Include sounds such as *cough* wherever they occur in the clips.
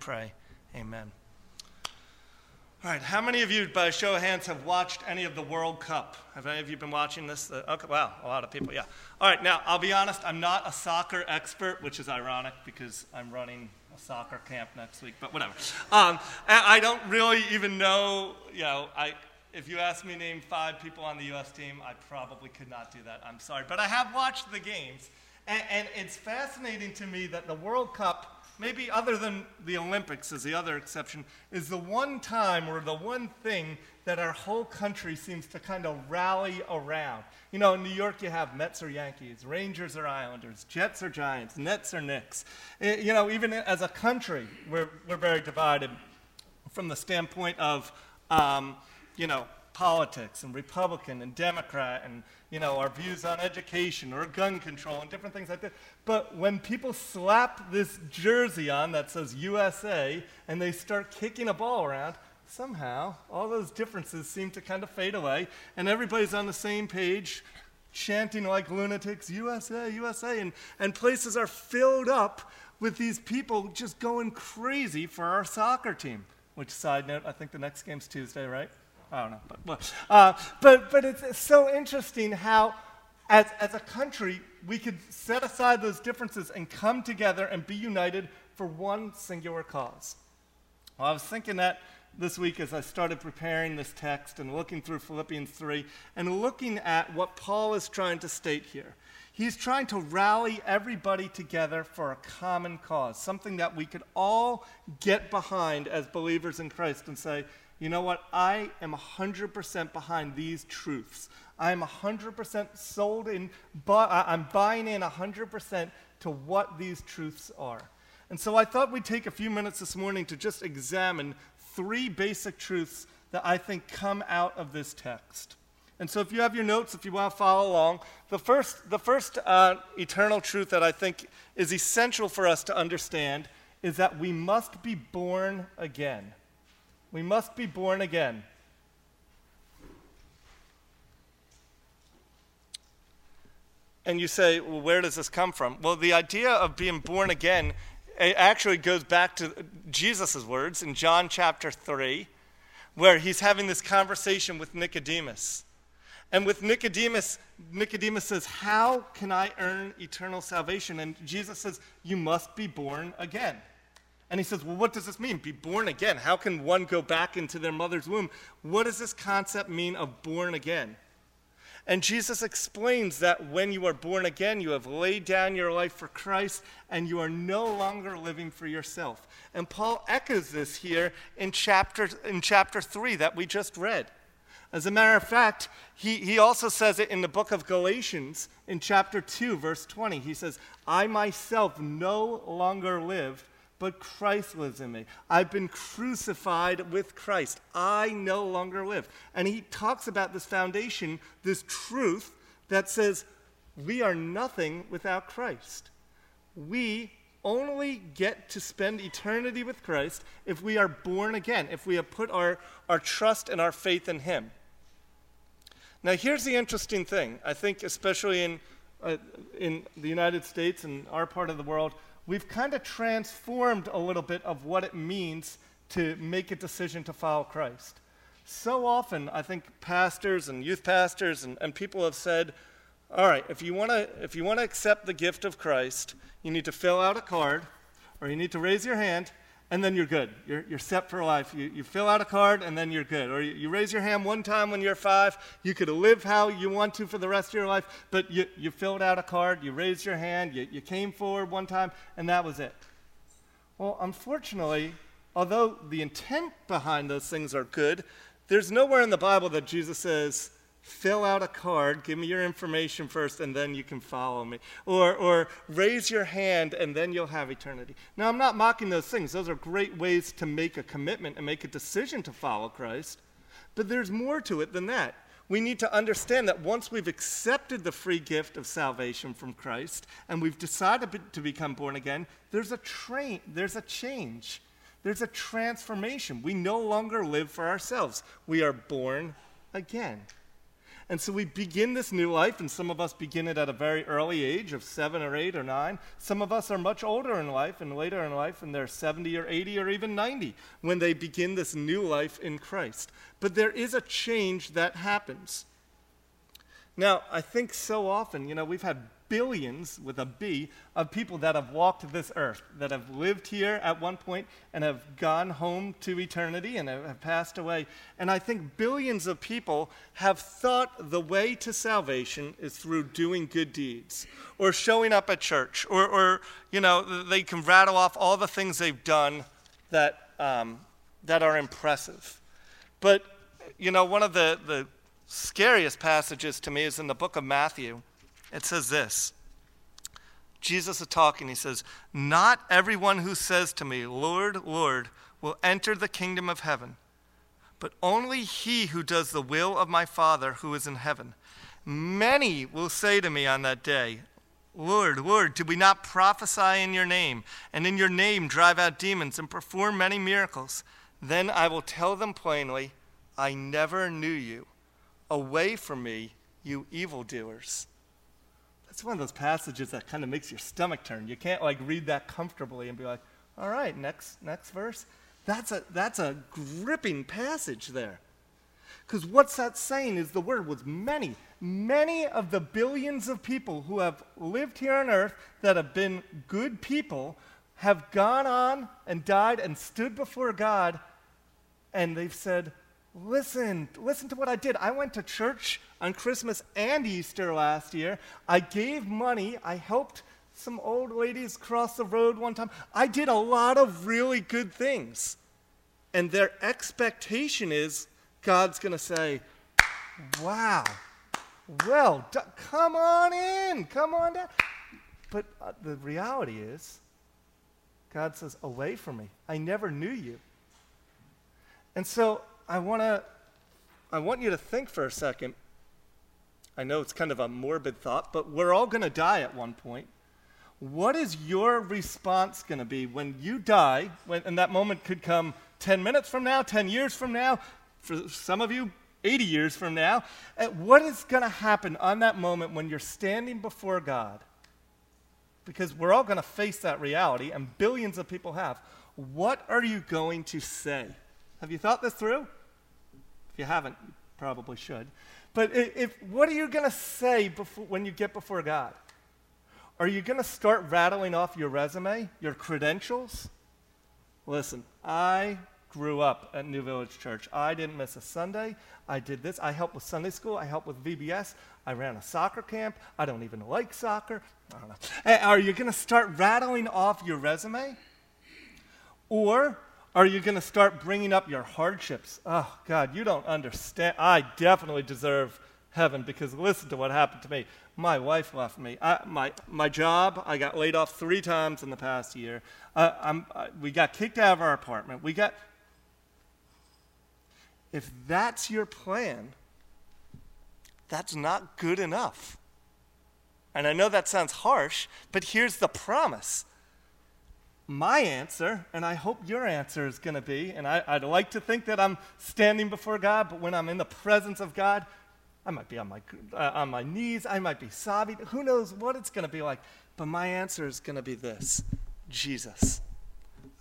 pray. Amen. All right, how many of you, by show of hands, have watched any of the World Cup? Have any of you been watching this? Uh, okay, wow, a lot of people, yeah. All right, now, I'll be honest, I'm not a soccer expert, which is ironic because I'm running a soccer camp next week, but whatever. Um, I don't really even know, you know, I, if you ask me to name five people on the U.S. team, I probably could not do that. I'm sorry. But I have watched the games, and, and it's fascinating to me that the World Cup maybe other than the Olympics as the other exception, is the one time or the one thing that our whole country seems to kind of rally around. You know, in New York, you have Mets or Yankees, Rangers or Islanders, Jets or Giants, Nets or Knicks. It, you know, even as a country, we're, we're very divided from the standpoint of, um, you know, politics and Republican and Democrat and you know our views on education or gun control and different things like that. But when people slap this jersey on that says USA and they start kicking a ball around, somehow all those differences seem to kind of fade away and everybody's on the same page chanting like lunatics USA USA and, and places are filled up with these people just going crazy for our soccer team. Which side note, I think the next game's Tuesday, right? I don't know. But, uh, but, but it's, it's so interesting how, as, as a country, we could set aside those differences and come together and be united for one singular cause. Well, I was thinking that this week as I started preparing this text and looking through Philippians 3 and looking at what Paul is trying to state here. He's trying to rally everybody together for a common cause, something that we could all get behind as believers in Christ and say, you know what? I am 100% behind these truths. I am 100% sold in, but I'm buying in 100% to what these truths are. And so I thought we'd take a few minutes this morning to just examine three basic truths that I think come out of this text. And so if you have your notes, if you want to follow along, the first, the first uh, eternal truth that I think is essential for us to understand is that we must be born again. We must be born again. And you say, well, where does this come from? Well, the idea of being born again actually goes back to Jesus' words in John chapter 3, where he's having this conversation with Nicodemus. And with Nicodemus, Nicodemus says, How can I earn eternal salvation? And Jesus says, You must be born again. And he says, Well, what does this mean? Be born again. How can one go back into their mother's womb? What does this concept mean of born again? And Jesus explains that when you are born again, you have laid down your life for Christ and you are no longer living for yourself. And Paul echoes this here in chapter, in chapter 3 that we just read. As a matter of fact, he, he also says it in the book of Galatians in chapter 2, verse 20. He says, I myself no longer live but Christ lives in me. I've been crucified with Christ. I no longer live. And he talks about this foundation, this truth that says we are nothing without Christ. We only get to spend eternity with Christ if we are born again, if we have put our, our trust and our faith in Him. Now, here's the interesting thing. I think, especially in, uh, in the United States and our part of the world, we've kind of transformed a little bit of what it means to make a decision to follow Christ. So often, I think pastors and youth pastors and, and people have said, all right, if you want to if you want to accept the gift of Christ, you need to fill out a card or you need to raise your hand and then you're good. You're, you're set for life. You, you fill out a card, and then you're good. Or you, you raise your hand one time when you're five. You could live how you want to for the rest of your life, but you, you filled out a card, you raised your hand, you, you came forward one time, and that was it. Well, unfortunately, although the intent behind those things are good, there's nowhere in the Bible that Jesus says, fill out a card, give me your information first, and then you can follow me. Or, or raise your hand, and then you'll have eternity. Now, I'm not mocking those things. Those are great ways to make a commitment and make a decision to follow Christ. But there's more to it than that. We need to understand that once we've accepted the free gift of salvation from Christ and we've decided to become born again, there's a train, there's a change. There's a transformation. We no longer live for ourselves. We are born again. And so we begin this new life, and some of us begin it at a very early age of seven or eight or nine. Some of us are much older in life and later in life, and they're 70 or 80 or even 90 when they begin this new life in Christ. But there is a change that happens. Now, I think so often, you know, we've had billions, with a B, of people that have walked this earth, that have lived here at one point and have gone home to eternity and have passed away. And I think billions of people have thought the way to salvation is through doing good deeds or showing up at church or, or you know, they can rattle off all the things they've done that, um, that are impressive. But, you know, one of the, the scariest passages to me is in the book of Matthew. It says this Jesus is talking. He says, Not everyone who says to me, Lord, Lord, will enter the kingdom of heaven, but only he who does the will of my Father who is in heaven. Many will say to me on that day, Lord, Lord, did we not prophesy in your name, and in your name drive out demons and perform many miracles? Then I will tell them plainly, I never knew you. Away from me, you evildoers. That's one of those passages that kind of makes your stomach turn. You can't like read that comfortably and be like, all right, next next verse. That's a that's a gripping passage there. Because what's that saying is the word was many. Many of the billions of people who have lived here on earth that have been good people have gone on and died and stood before God and they've said, Listen, listen to what I did. I went to church on Christmas and Easter last year. I gave money. I helped some old ladies cross the road one time. I did a lot of really good things. And their expectation is God's going to say, Wow, well, come on in, come on down. But uh, the reality is, God says, Away from me. I never knew you. And so I want to I want you to think for a second. I know it's kind of a morbid thought, but we're all going to die at one point. What is your response going to be when you die? When, and that moment could come 10 minutes from now, 10 years from now, for some of you, 80 years from now. Uh, what is going to happen on that moment when you're standing before God? Because we're all going to face that reality, and billions of people have. What are you going to say? Have you thought this through? You haven't, you probably should. But if, what are you going to say before, when you get before God? Are you going to start rattling off your resume, your credentials? Listen, I grew up at New Village Church. I didn't miss a Sunday. I did this. I helped with Sunday school. I helped with VBS. I ran a soccer camp. I don't even like soccer. I don't know. Are you going to start rattling off your resume? Or are you going to start bringing up your hardships? Oh, God, you don't understand. I definitely deserve heaven because listen to what happened to me. My wife left me. I, my, my job, I got laid off three times in the past year. Uh, uh, we got kicked out of our apartment. We got. If that's your plan, that's not good enough. And I know that sounds harsh, but here's the promise my answer, and I hope your answer is going to be, and I, would like to think that I'm standing before God, but when I'm in the presence of God, I might be on my, uh, on my knees, I might be sobbing. Who knows what it's going to be like? But my answer is going to be this Jesus.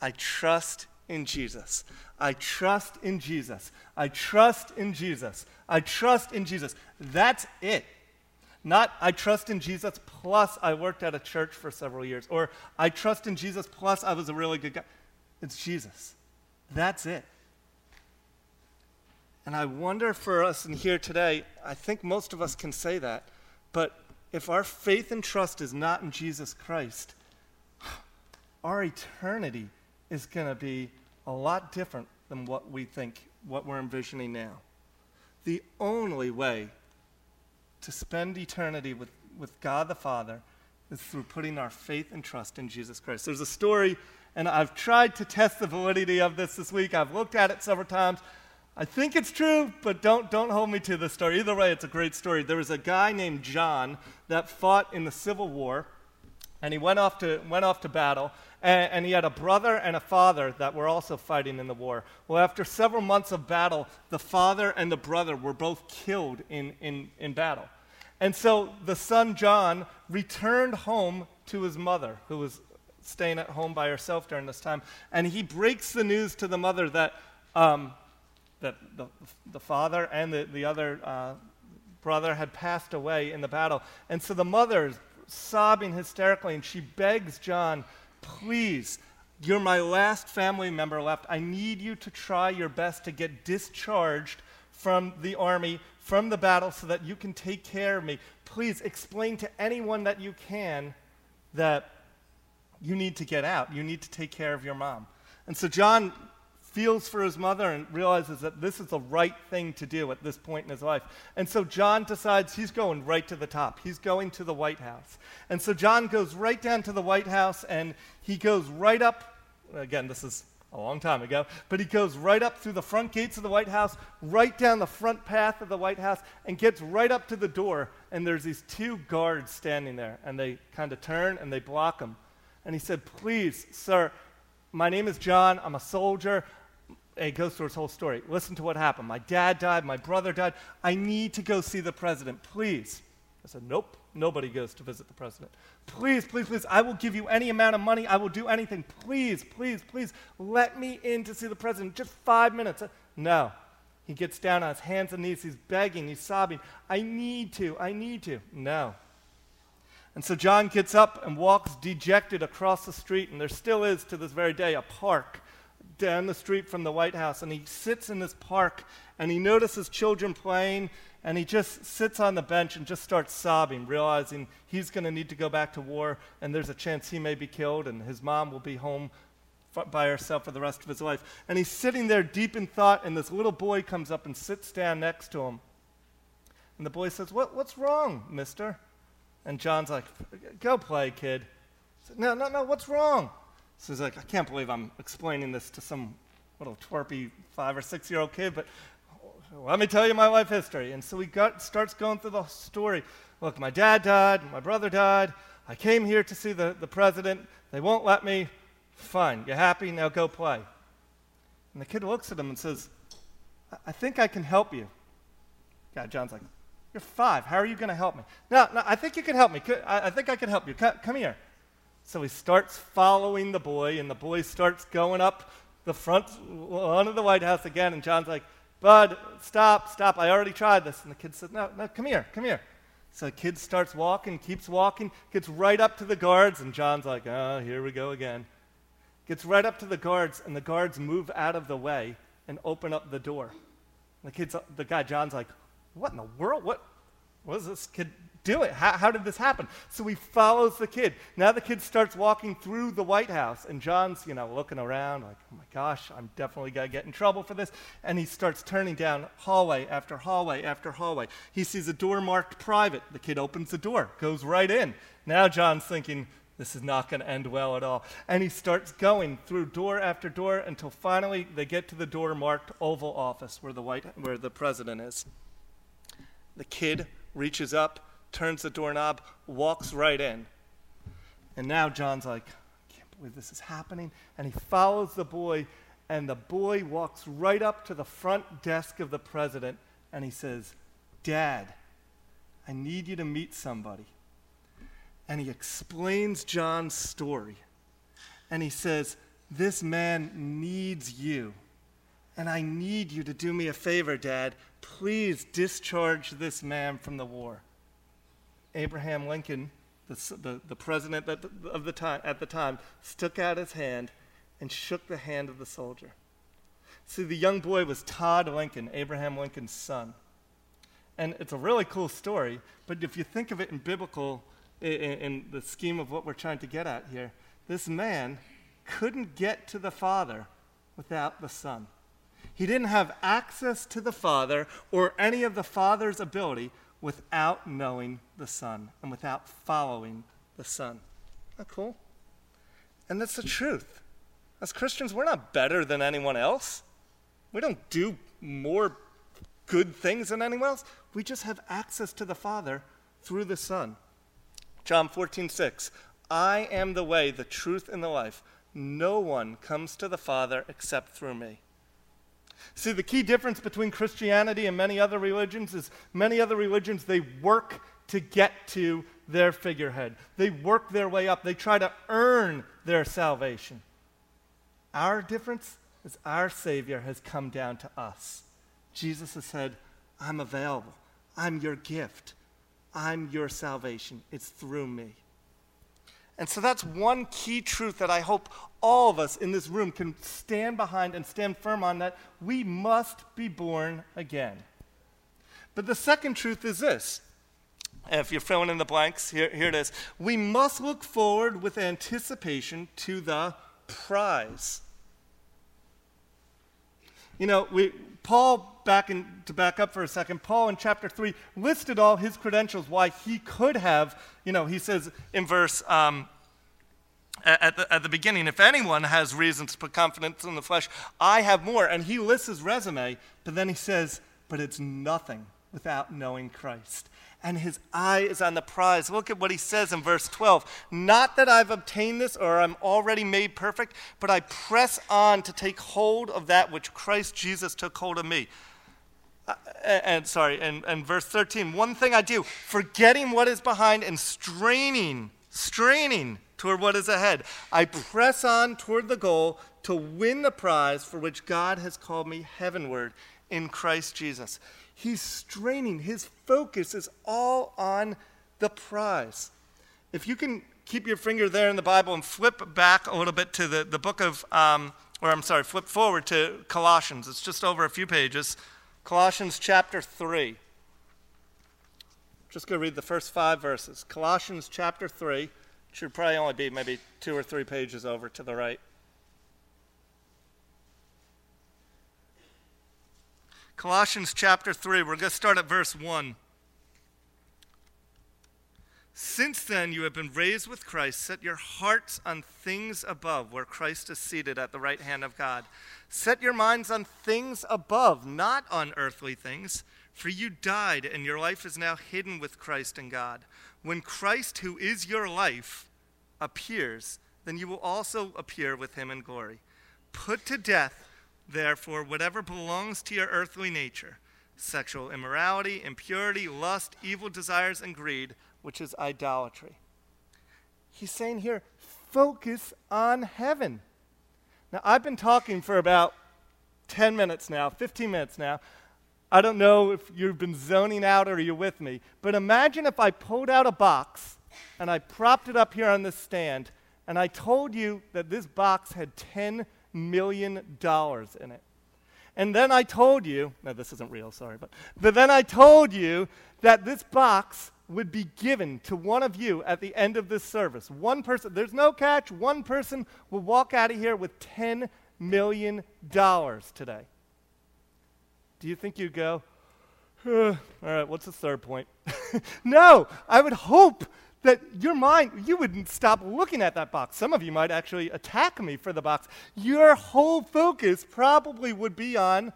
I trust in Jesus. I trust in Jesus. I trust in Jesus. I trust in Jesus. That's it. Not, I trust in Jesus plus I worked at a church for several years, or I trust in Jesus plus I was a really good guy. It's Jesus. That's it. And I wonder for us in here today, I think most of us can say that, but if our faith and trust is not in Jesus Christ, our eternity is going to be a lot different than what we think, what we're envisioning now. The only way to spend eternity with, with God the Father is through putting our faith and trust in Jesus Christ. There's a story, and I've tried to test the validity of this this week. I've looked at it several times. I think it's true, but don't, don't hold me to the story. Either way, it's a great story. There was a guy named John that fought in the Civil War, and he went off to, went off to battle, And, and, he had a brother and a father that were also fighting in the war. Well, after several months of battle, the father and the brother were both killed in, in, in battle. And so the son John returned home to his mother, who was staying at home by herself during this time. And he breaks the news to the mother that, um, that the, the father and the, the other uh, brother had passed away in the battle. And so the mother is sobbing hysterically, and she begs John, please, you're my last family member left. I need you to try your best to get discharged from the army, from the battle, so that you can take care of me. Please explain to anyone that you can that you need to get out. You need to take care of your mom. And so John feels for his mother and realizes that this is the right thing to do at this point in his life. And so John decides he's going right to the top. He's going to the White House. And so John goes right down to the White House and he goes right up. Again, this is a long time ago, but he goes right up through the front gates of the White House, right down the front path of the White House, and gets right up to the door. And there's these two guards standing there, and they kind of turn and they block him. And he said, Please, sir, my name is John. I'm a soldier. He goes through his whole story. Listen to what happened. My dad died. My brother died. I need to go see the president. Please. I said, Nope. Nobody goes to visit the president. Please, please, please. I will give you any amount of money. I will do anything. Please, please, please. Let me in to see the president. Just five minutes. No. He gets down on his hands and knees. He's begging. He's sobbing. I need to. I need to. No. And so John gets up and walks dejected across the street, and there still is to this very day a park down the street from the White House. And he sits in this park and he notices children playing, and he just sits on the bench and just starts sobbing, realizing he's going to need to go back to war, and there's a chance he may be killed, and his mom will be home by herself for the rest of his life. And he's sitting there deep in thought, and this little boy comes up and sits down next to him. And the boy says, what, What's wrong, mister? And John's like, Go play, kid. No, no, no, what's wrong? So he's like, I can't believe I'm explaining this to some little twerpy five or six year old kid, but let me tell you my life history. And so he got, starts going through the story. Look, my dad died, my brother died. I came here to see the, the president. They won't let me. Fine, you happy? Now go play. And the kid looks at him and says, I think I can help you. Yeah, John's like, you're five. How are you going to help me? No, no, I think you can help me. I, think I can help you. Come here. So he starts following the boy, and the boy starts going up the front lawn of the White House again. And John's like, Bud, stop, stop. I already tried this. And the kid says, No, no, come here, come here. So the kid starts walking, keeps walking, gets right up to the guards, and John's like, Oh, here we go again. Gets right up to the guards, and the guards move out of the way and open up the door. The kid's, the guy, John's like, what in the world? What, what is this kid doing? How, how did this happen? So he follows the kid. Now the kid starts walking through the White House, and John's, you know, looking around like, oh my gosh, I'm definitely going to get in trouble for this. And he starts turning down hallway after hallway after hallway. He sees a door marked private. The kid opens the door, goes right in. Now John's thinking, this is not going to end well at all. And he starts going through door after door until finally they get to the door marked Oval Office where the, White, where the president is. The kid reaches up, turns the doorknob, walks right in. And now John's like, I can't believe this is happening. And he follows the boy, and the boy walks right up to the front desk of the president and he says, Dad, I need you to meet somebody. And he explains John's story. And he says, This man needs you. And I need you to do me a favor, Dad. Please discharge this man from the war. Abraham Lincoln, the, the, the president of the time, at the time, stuck out his hand and shook the hand of the soldier. See, the young boy was Todd Lincoln, Abraham Lincoln's son. And it's a really cool story, but if you think of it in biblical, in, in the scheme of what we're trying to get at here, this man couldn't get to the Father without the Son. He didn't have access to the Father or any of the Father's ability without knowing the Son and without following the Son. Isn't that cool? And that's the truth. As Christians, we're not better than anyone else. We don't do more good things than anyone else. We just have access to the Father through the Son. John 14, 6. I am the way, the truth, and the life. No one comes to the Father except through me. See, the key difference between Christianity and many other religions is many other religions, they work to get to their figurehead. They work their way up. They try to earn their salvation. Our difference is our Savior has come down to us. Jesus has said, I'm available. I'm your gift. I'm your salvation. It's through me. And so that's one key truth that I hope all of us in this room can stand behind and stand firm on that we must be born again. But the second truth is this. If you're filling in the blanks, here, here it is. We must look forward with anticipation to the prize. You know, we, Paul, back in, to back up for a second, Paul in chapter 3 listed all his credentials why he could have, you know, he says in verse, um, at the, at the beginning, if anyone has reasons to put confidence in the flesh, I have more. And he lists his resume, but then he says, but it's nothing without knowing Christ and his eye is on the prize. Look at what he says in verse 12. Not that I've obtained this or I'm already made perfect, but I press on to take hold of that which Christ Jesus took hold of me. Uh, and sorry, and, and verse 13. One thing I do, forgetting what is behind and straining, straining toward what is ahead, I press on toward the goal to win the prize for which God has called me heavenward in Christ Jesus. He's straining. His focus is all on the prize. If you can keep your finger there in the Bible and flip back a little bit to the, the book of, um, or I'm sorry, flip forward to Colossians. It's just over a few pages. Colossians chapter 3. Just go read the first five verses. Colossians chapter 3 should probably only be maybe two or three pages over to the right. Colossians chapter 3, we're going to start at verse 1. Since then you have been raised with Christ, set your hearts on things above, where Christ is seated at the right hand of God. Set your minds on things above, not on earthly things, for you died, and your life is now hidden with Christ in God. When Christ, who is your life, appears, then you will also appear with him in glory. Put to death therefore, whatever belongs to your earthly nature sexual immorality, impurity, lust, evil desires, and greed, which is idolatry. He's saying here, focus on heaven. Now, I've been talking for about 10 minutes now, 15 minutes now. I don't know if you've been zoning out or you're with me, but imagine if I pulled out a box and I propped it up here on this stand and I told you that this box had 10 million dollars in it. And then I told you, no, this isn't real, sorry, but, but then I told you that this box would be given to one of you at the end of this service. One person, there's no catch, one person will walk out of here with $10 million today. Do you think you'd go, all right, what's the third point? *laughs* no, I would hope that your mind, you wouldn't stop looking at that box. Some of you might actually attack me for the box. Your whole focus probably would be on,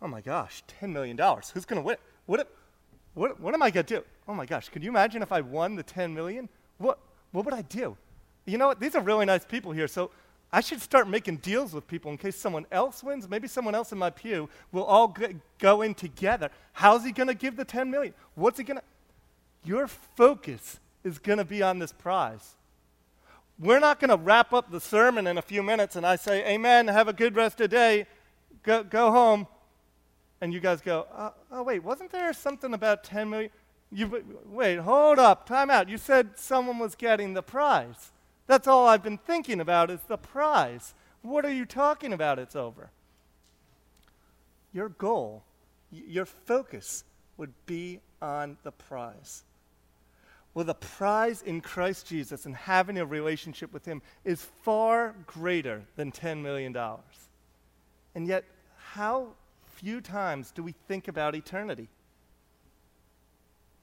oh my gosh, $10 million. Who's going to win? What, what, what am I going to do? Oh my gosh, could you imagine if I won the 10 million? What, what would I do? You know what? These are really nice people here, so I should start making deals with people in case someone else wins. Maybe someone else in my pew will all go in together. How's he going to give the 10 million? What's he going to? Your focus is going to be on this prize. We're not going to wrap up the sermon in a few minutes and I say, Amen, have a good rest of the day, go, go home. And you guys go, oh, oh, wait, wasn't there something about 10 million? You, wait, hold up, time out. You said someone was getting the prize. That's all I've been thinking about is the prize. What are you talking about? It's over. Your goal, your focus would be on the prize. Well, the prize in Christ Jesus and having a relationship with Him is far greater than $10 million. And yet, how few times do we think about eternity?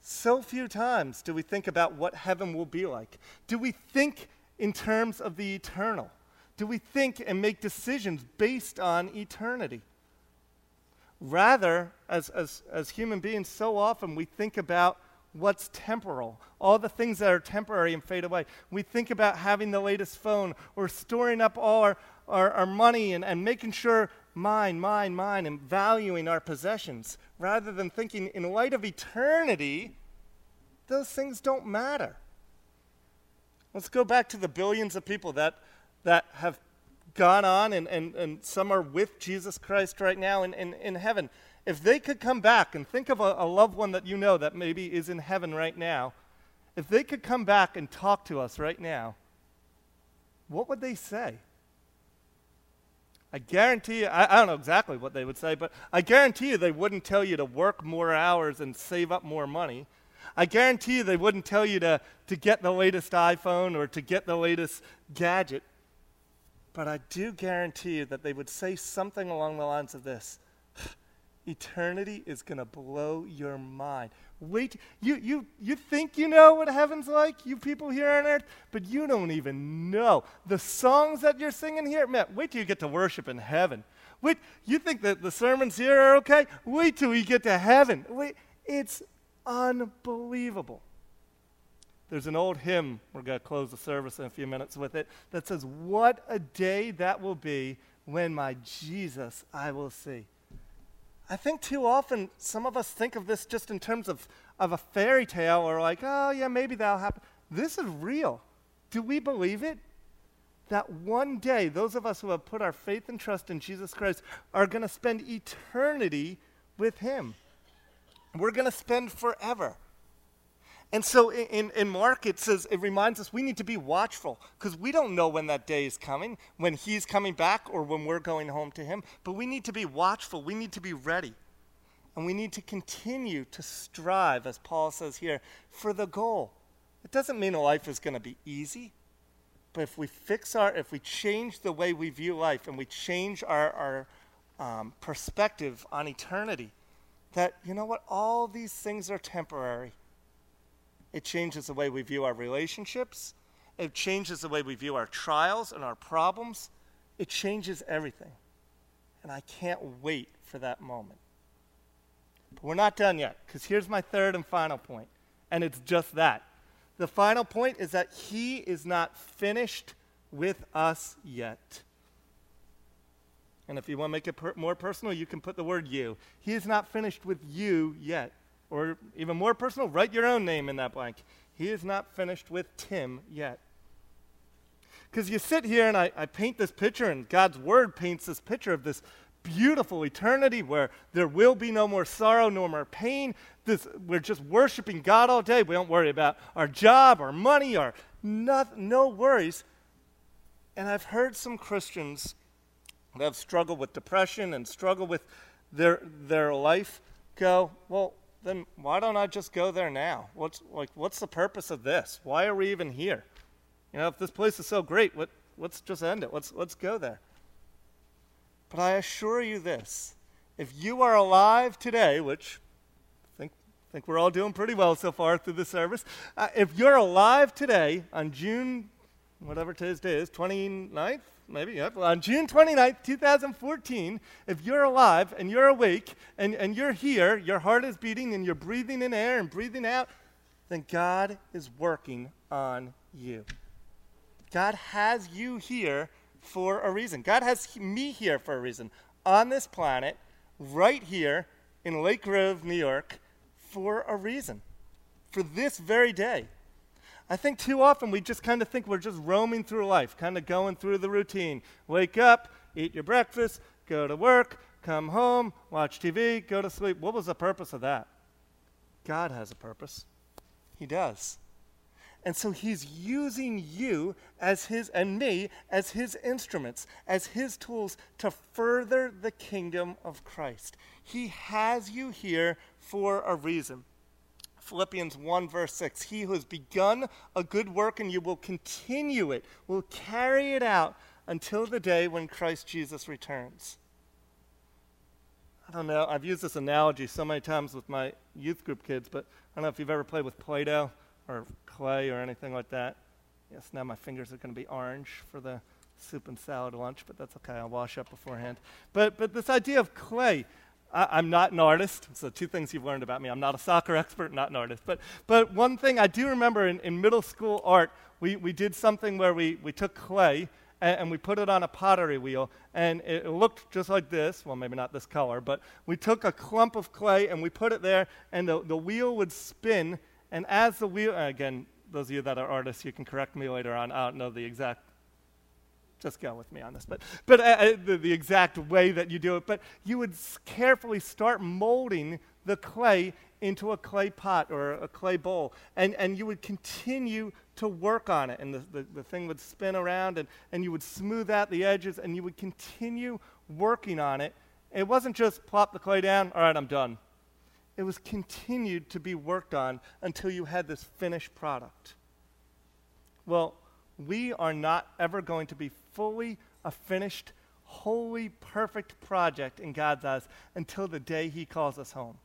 So few times do we think about what heaven will be like. Do we think in terms of the eternal? Do we think and make decisions based on eternity? Rather, as, as, as human beings, so often we think about what's temporal, all the things that are temporary and fade away. We think about having the latest phone or storing up all our, our, our money and, and making sure mine, mine, mine, and valuing our possessions rather than thinking in light of eternity, those things don't matter. Let's go back to the billions of people that, that have gone on, and, and, and some are with Jesus Christ right now in, in, in heaven. If they could come back and think of a, a loved one that you know that maybe is in heaven right now, if they could come back and talk to us right now, what would they say? I guarantee you, I, I, don't know exactly what they would say, but I guarantee you they wouldn't tell you to work more hours and save up more money. I guarantee you they wouldn't tell you to, to get the latest iPhone or to get the latest gadget. But I do guarantee you that they would say something along the lines of this Eternity is going to blow your mind. Wait, you, you, you think you know what heaven's like, you people here on earth, but you don't even know. The songs that you're singing here, man, wait till you get to worship in heaven. Wait, you think that the sermons here are okay? Wait till you get to heaven. Wait, it's unbelievable. There's an old hymn, we're going to close the service in a few minutes with it, that says, What a day that will be when my Jesus I will see. I think too often some of us think of this just in terms of, of a fairy tale or like, oh, yeah, maybe that'll happen. This is real. Do we believe it? That one day, those of us who have put our faith and trust in Jesus Christ are going to spend eternity with Him. We're going to spend forever. And so in, in Mark, it says, it reminds us we need to be watchful because we don't know when that day is coming, when he's coming back or when we're going home to him. But we need to be watchful. We need to be ready. And we need to continue to strive, as Paul says here, for the goal. It doesn't mean life is going to be easy. But if we fix our, if we change the way we view life and we change our, our um, perspective on eternity, that, you know what, all these things are temporary it changes the way we view our relationships. It changes the way we view our trials and our problems. It changes everything. And I can't wait for that moment. But we're not done yet, because here's my third and final point, and it's just that. The final point is that He is not finished with us yet. And if you want to make it per- more personal, you can put the word you. He is not finished with you yet. Or even more personal, write your own name in that blank. He is not finished with Tim yet. Because you sit here and I, I paint this picture, and God's Word paints this picture of this beautiful eternity where there will be no more sorrow, no more pain. This, we're just worshiping God all day. We don't worry about our job, our money, our not, no worries. And I've heard some Christians that have struggled with depression and struggle with their, their life go, well, then why don't I just go there now? What's like what's the purpose of this? Why are we even here? You know, if this place is so great, what, let's just end it. Let's let's go there. But I assure you this: if you are alive today, which I think think we're all doing pretty well so far through the service, uh, if you're alive today on June, whatever today's day is, 29th, maybe, yep. Well, on June 29th, 2014, if you're alive and you're awake and, and you're here, your heart is beating and you're breathing in air and breathing out, then God is working on you. God has you here for a reason. God has me here for a reason on this planet, right here in Lake Grove, New York, for a reason. For this very day. I think too often we just kind of think we're just roaming through life, kind of going through the routine. Wake up, eat your breakfast, go to work, come home, watch TV, go to sleep. What was the purpose of that? God has a purpose. He does. And so he's using you as his and me as his instruments, as his tools to further the kingdom of Christ. He has you here for a reason. Philippians 1, verse 6. He who has begun a good work and you will continue it, will carry it out until the day when Christ Jesus returns. I don't know, I've used this analogy so many times with my youth group kids, but I don't know if you've ever played with Play Doh or clay or anything like that. Yes, now my fingers are going to be orange for the soup and salad lunch, but that's okay. I'll wash up beforehand. But, but this idea of clay, I, am not an artist. So, two things you've learned about me I'm not a soccer expert, not an artist. But, but one thing I do remember in, in middle school art, we, we did something where we, we took clay and, and we put it on a pottery wheel, and it, looked just like this. Well, maybe not this color, but we took a clump of clay and we put it there, and the, the wheel would spin. And as the wheel, again, those of you that are artists, you can correct me later on. I don't know the exact just go with me on this, but, but uh, uh, the, the exact way that you do it. But you would carefully start molding the clay into a clay pot or a clay bowl, and, and you would continue to work on it, and the, the, the thing would spin around, and, and you would smooth out the edges, and you would continue working on it. It wasn't just plop the clay down, all right, I'm done. It was continued to be worked on until you had this finished product. Well, we are not ever going to be fully a finished, holy, perfect project in God's eyes until the day He calls us home.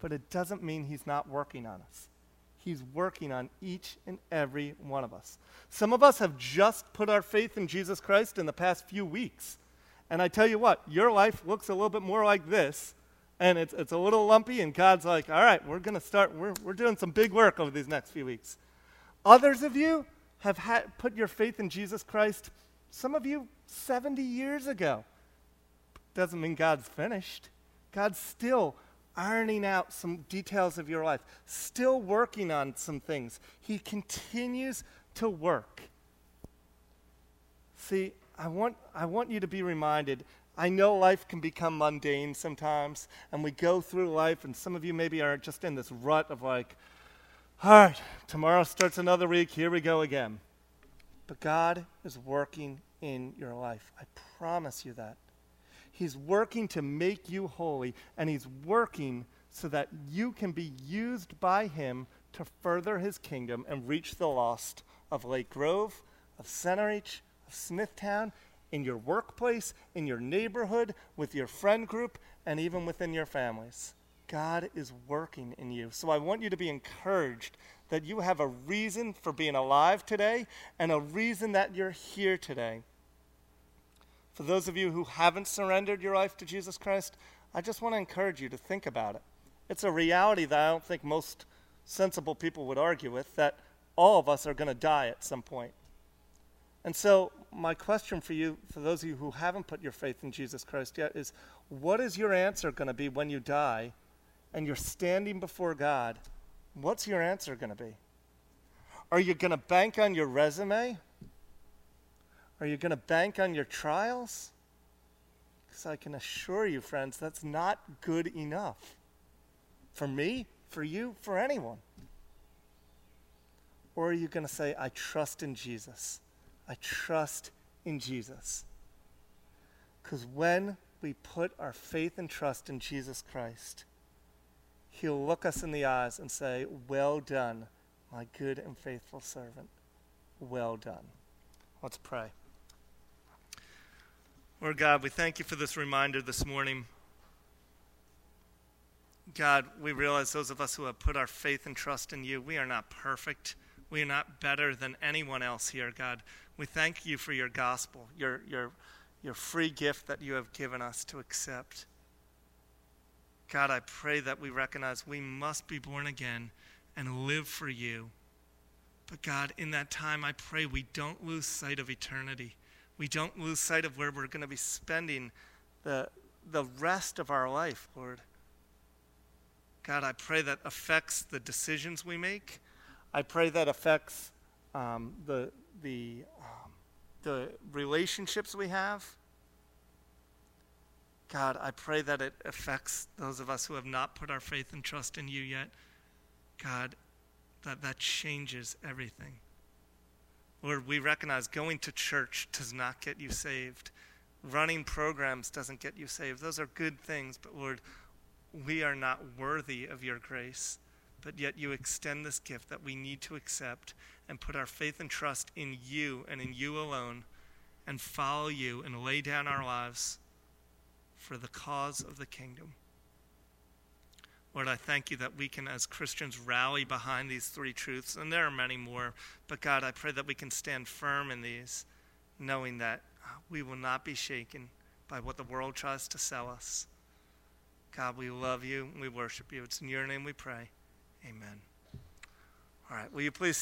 But it doesn't mean He's not working on us. He's working on each and every one of us. Some of us have just put our faith in Jesus Christ in the past few weeks. And I tell you what, your life looks a little bit more like this, and it's, it's a little lumpy, and God's like, all right, we're going to start, we're, we're doing some big work over these next few weeks. Others of you have had, put your faith in Jesus Christ some of you 70 years ago. Doesn't mean God's finished. God's still ironing out some details of your life, still working on some things. He continues to work. See, I want, I want you to be reminded. I know life can become mundane sometimes, and we go through life, and some of you maybe are just in this rut of like, all right, tomorrow starts another week, here we go again. But God is working in your life. I promise you that. He's working to make you holy, and He's working so that you can be used by Him to further His kingdom and reach the lost of Lake Grove, of Centereach, of Smithtown, in your workplace, in your neighborhood, with your friend group, and even within your families. God is working in you. So I want you to be encouraged that you have a reason for being alive today and a reason that you're here today. For those of you who haven't surrendered your life to Jesus Christ, I just want to encourage you to think about it. It's a reality that I don't think most sensible people would argue with that all of us are going to die at some point. And so, my question for you, for those of you who haven't put your faith in Jesus Christ yet, is what is your answer going to be when you die and you're standing before God? what's your answer going to be? Are you going to bank on your resume? Are you going to bank on your trials? Because I can assure you, friends, that's not good enough. For me, for you, for anyone. Or are you going to say, I trust in Jesus? I trust in Jesus. Because when we put our faith and trust in Jesus Christ, He'll look us in the eyes and say, Well done, my good and faithful servant. Well done. Let's pray. Lord God, we thank you for this reminder this morning. God, we realize those of us who have put our faith and trust in you, we are not perfect. We are not better than anyone else here, God. We thank you for your gospel, your, your, your free gift that you have given us to accept. God, I pray that we recognize we must be born again and live for you. But God, in that time, I pray we don't lose sight of eternity. We don't lose sight of where we're going to be spending the, the rest of our life, Lord. God, I pray that affects the decisions we make. I pray that affects um, the, the, um, the relationships we have. God, I pray that it affects those of us who have not put our faith and trust in you yet. God, that that changes everything. Lord, we recognize going to church does not get you saved. Running programs doesn't get you saved. Those are good things, but Lord, we are not worthy of your grace. But yet you extend this gift that we need to accept and put our faith and trust in you and in you alone and follow you and lay down our lives for the cause of the kingdom. Lord, I thank you that we can, as Christians, rally behind these three truths, and there are many more. But God, I pray that we can stand firm in these, knowing that uh, we will not be shaken by what the world tries to sell us. God, we love you. We worship you. It's in your name we pray. Amen. All right. Will you please